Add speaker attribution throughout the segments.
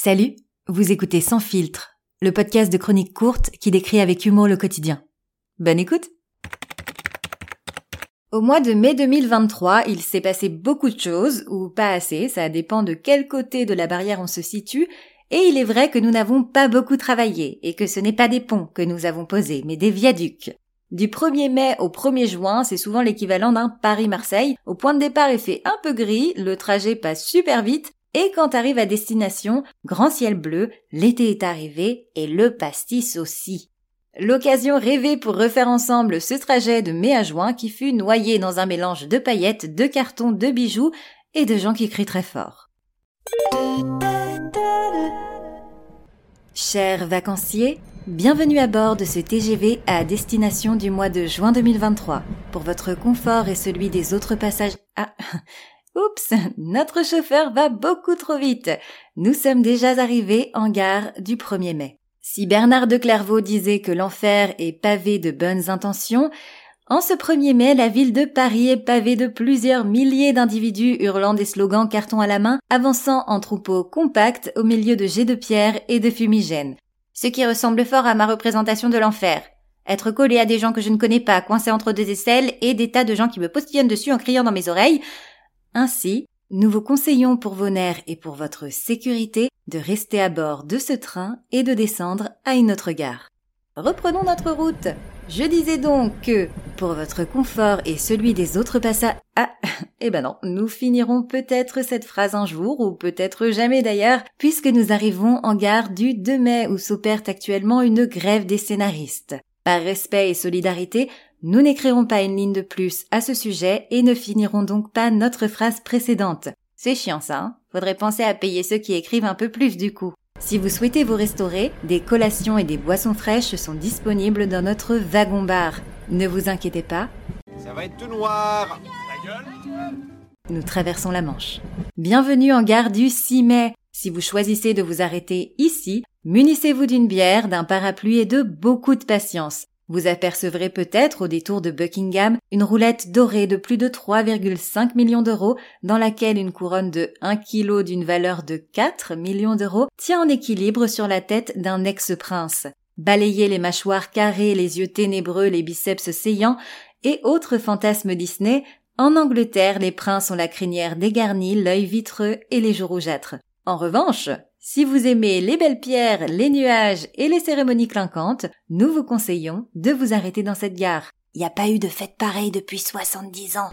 Speaker 1: Salut, vous écoutez Sans filtre, le podcast de chroniques courtes qui décrit avec humour le quotidien. Bonne écoute Au mois de mai 2023, il s'est passé beaucoup de choses, ou pas assez, ça dépend de quel côté de la barrière on se situe, et il est vrai que nous n'avons pas beaucoup travaillé, et que ce n'est pas des ponts que nous avons posés, mais des viaducs. Du 1er mai au 1er juin, c'est souvent l'équivalent d'un Paris-Marseille. Au point de départ, il fait un peu gris, le trajet passe super vite, et quand arrive à destination, grand ciel bleu, l'été est arrivé et le pastis aussi. L'occasion rêvée pour refaire ensemble ce trajet de mai à juin qui fut noyé dans un mélange de paillettes, de cartons, de bijoux et de gens qui crient très fort. Chers vacanciers, bienvenue à bord de ce TGV à destination du mois de juin 2023. Pour votre confort et celui des autres passages... Ah, Oups, notre chauffeur va beaucoup trop vite. Nous sommes déjà arrivés en gare du 1er mai. Si Bernard de Clairvaux disait que l'enfer est pavé de bonnes intentions, en ce 1er mai, la ville de Paris est pavée de plusieurs milliers d'individus hurlant des slogans carton à la main, avançant en troupeaux compacts au milieu de jets de pierre et de fumigènes. Ce qui ressemble fort à ma représentation de l'enfer. Être collé à des gens que je ne connais pas, coincé entre deux aisselles et des tas de gens qui me postillonnent dessus en criant dans mes oreilles, ainsi, nous vous conseillons pour vos nerfs et pour votre sécurité de rester à bord de ce train et de descendre à une autre gare. Reprenons notre route. Je disais donc que, pour votre confort et celui des autres passagers... Ah, eh ben non, nous finirons peut-être cette phrase un jour, ou peut-être jamais d'ailleurs, puisque nous arrivons en gare du 2 mai où s'opère actuellement une grève des scénaristes. Par respect et solidarité, nous n'écrirons pas une ligne de plus à ce sujet et ne finirons donc pas notre phrase précédente. C'est chiant ça, hein? Faudrait penser à payer ceux qui écrivent un peu plus du coup. Si vous souhaitez vous restaurer, des collations et des boissons fraîches sont disponibles dans notre wagon-bar. Ne vous inquiétez pas.
Speaker 2: Ça va être tout noir.
Speaker 1: Nous traversons la Manche. Bienvenue en gare du 6 mai. Si vous choisissez de vous arrêter ici, munissez-vous d'une bière, d'un parapluie et de beaucoup de patience. Vous apercevrez peut-être au détour de Buckingham une roulette dorée de plus de 3,5 millions d'euros dans laquelle une couronne de 1 kg d'une valeur de 4 millions d'euros tient en équilibre sur la tête d'un ex-prince. Balayez les mâchoires carrées, les yeux ténébreux, les biceps saillants et autres fantasmes Disney, en Angleterre, les princes ont la crinière dégarnie, l'œil vitreux et les joues rougeâtres. En revanche, si vous aimez les belles pierres, les nuages et les cérémonies clinquantes, nous vous conseillons de vous arrêter dans cette gare. Il n'y a pas eu de fête pareille depuis 70 ans.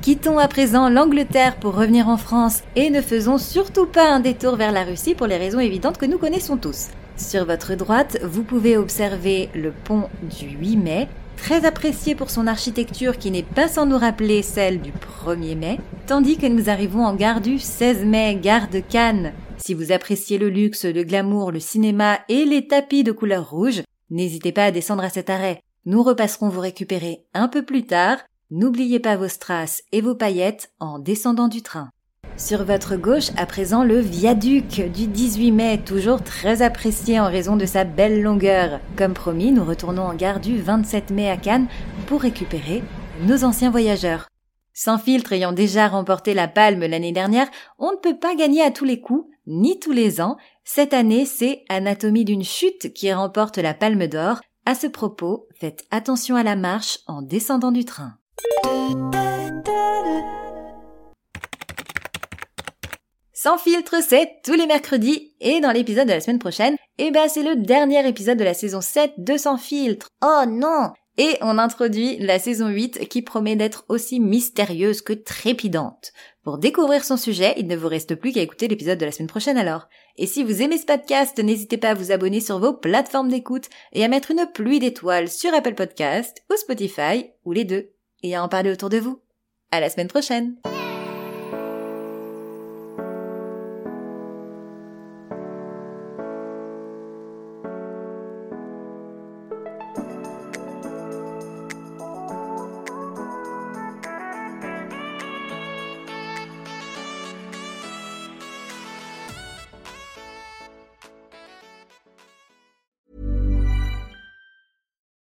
Speaker 1: Quittons à présent l'Angleterre pour revenir en France et ne faisons surtout pas un détour vers la Russie pour les raisons évidentes que nous connaissons tous. Sur votre droite, vous pouvez observer le pont du 8 mai, très apprécié pour son architecture qui n'est pas sans nous rappeler celle du 1er mai, tandis que nous arrivons en gare du 16 mai, gare de Cannes. Si vous appréciez le luxe, le glamour, le cinéma et les tapis de couleur rouge, n'hésitez pas à descendre à cet arrêt. Nous repasserons vous récupérer un peu plus tard. N'oubliez pas vos strass et vos paillettes en descendant du train. Sur votre gauche, à présent, le viaduc du 18 mai, toujours très apprécié en raison de sa belle longueur. Comme promis, nous retournons en gare du 27 mai à Cannes pour récupérer nos anciens voyageurs. Sans filtre ayant déjà remporté la palme l'année dernière, on ne peut pas gagner à tous les coups, ni tous les ans. Cette année, c'est Anatomie d'une chute qui remporte la palme d'or. À ce propos, faites attention à la marche en descendant du train. Sans filtre, c'est tous les mercredis et dans l'épisode de la semaine prochaine, eh ben c'est le dernier épisode de la saison 7 de Sans filtre. Oh non et on introduit la saison 8 qui promet d'être aussi mystérieuse que trépidante. Pour découvrir son sujet, il ne vous reste plus qu'à écouter l'épisode de la semaine prochaine alors. Et si vous aimez ce podcast, n'hésitez pas à vous abonner sur vos plateformes d'écoute et à mettre une pluie d'étoiles sur Apple Podcast ou Spotify ou les deux. Et à en parler autour de vous. À la semaine prochaine!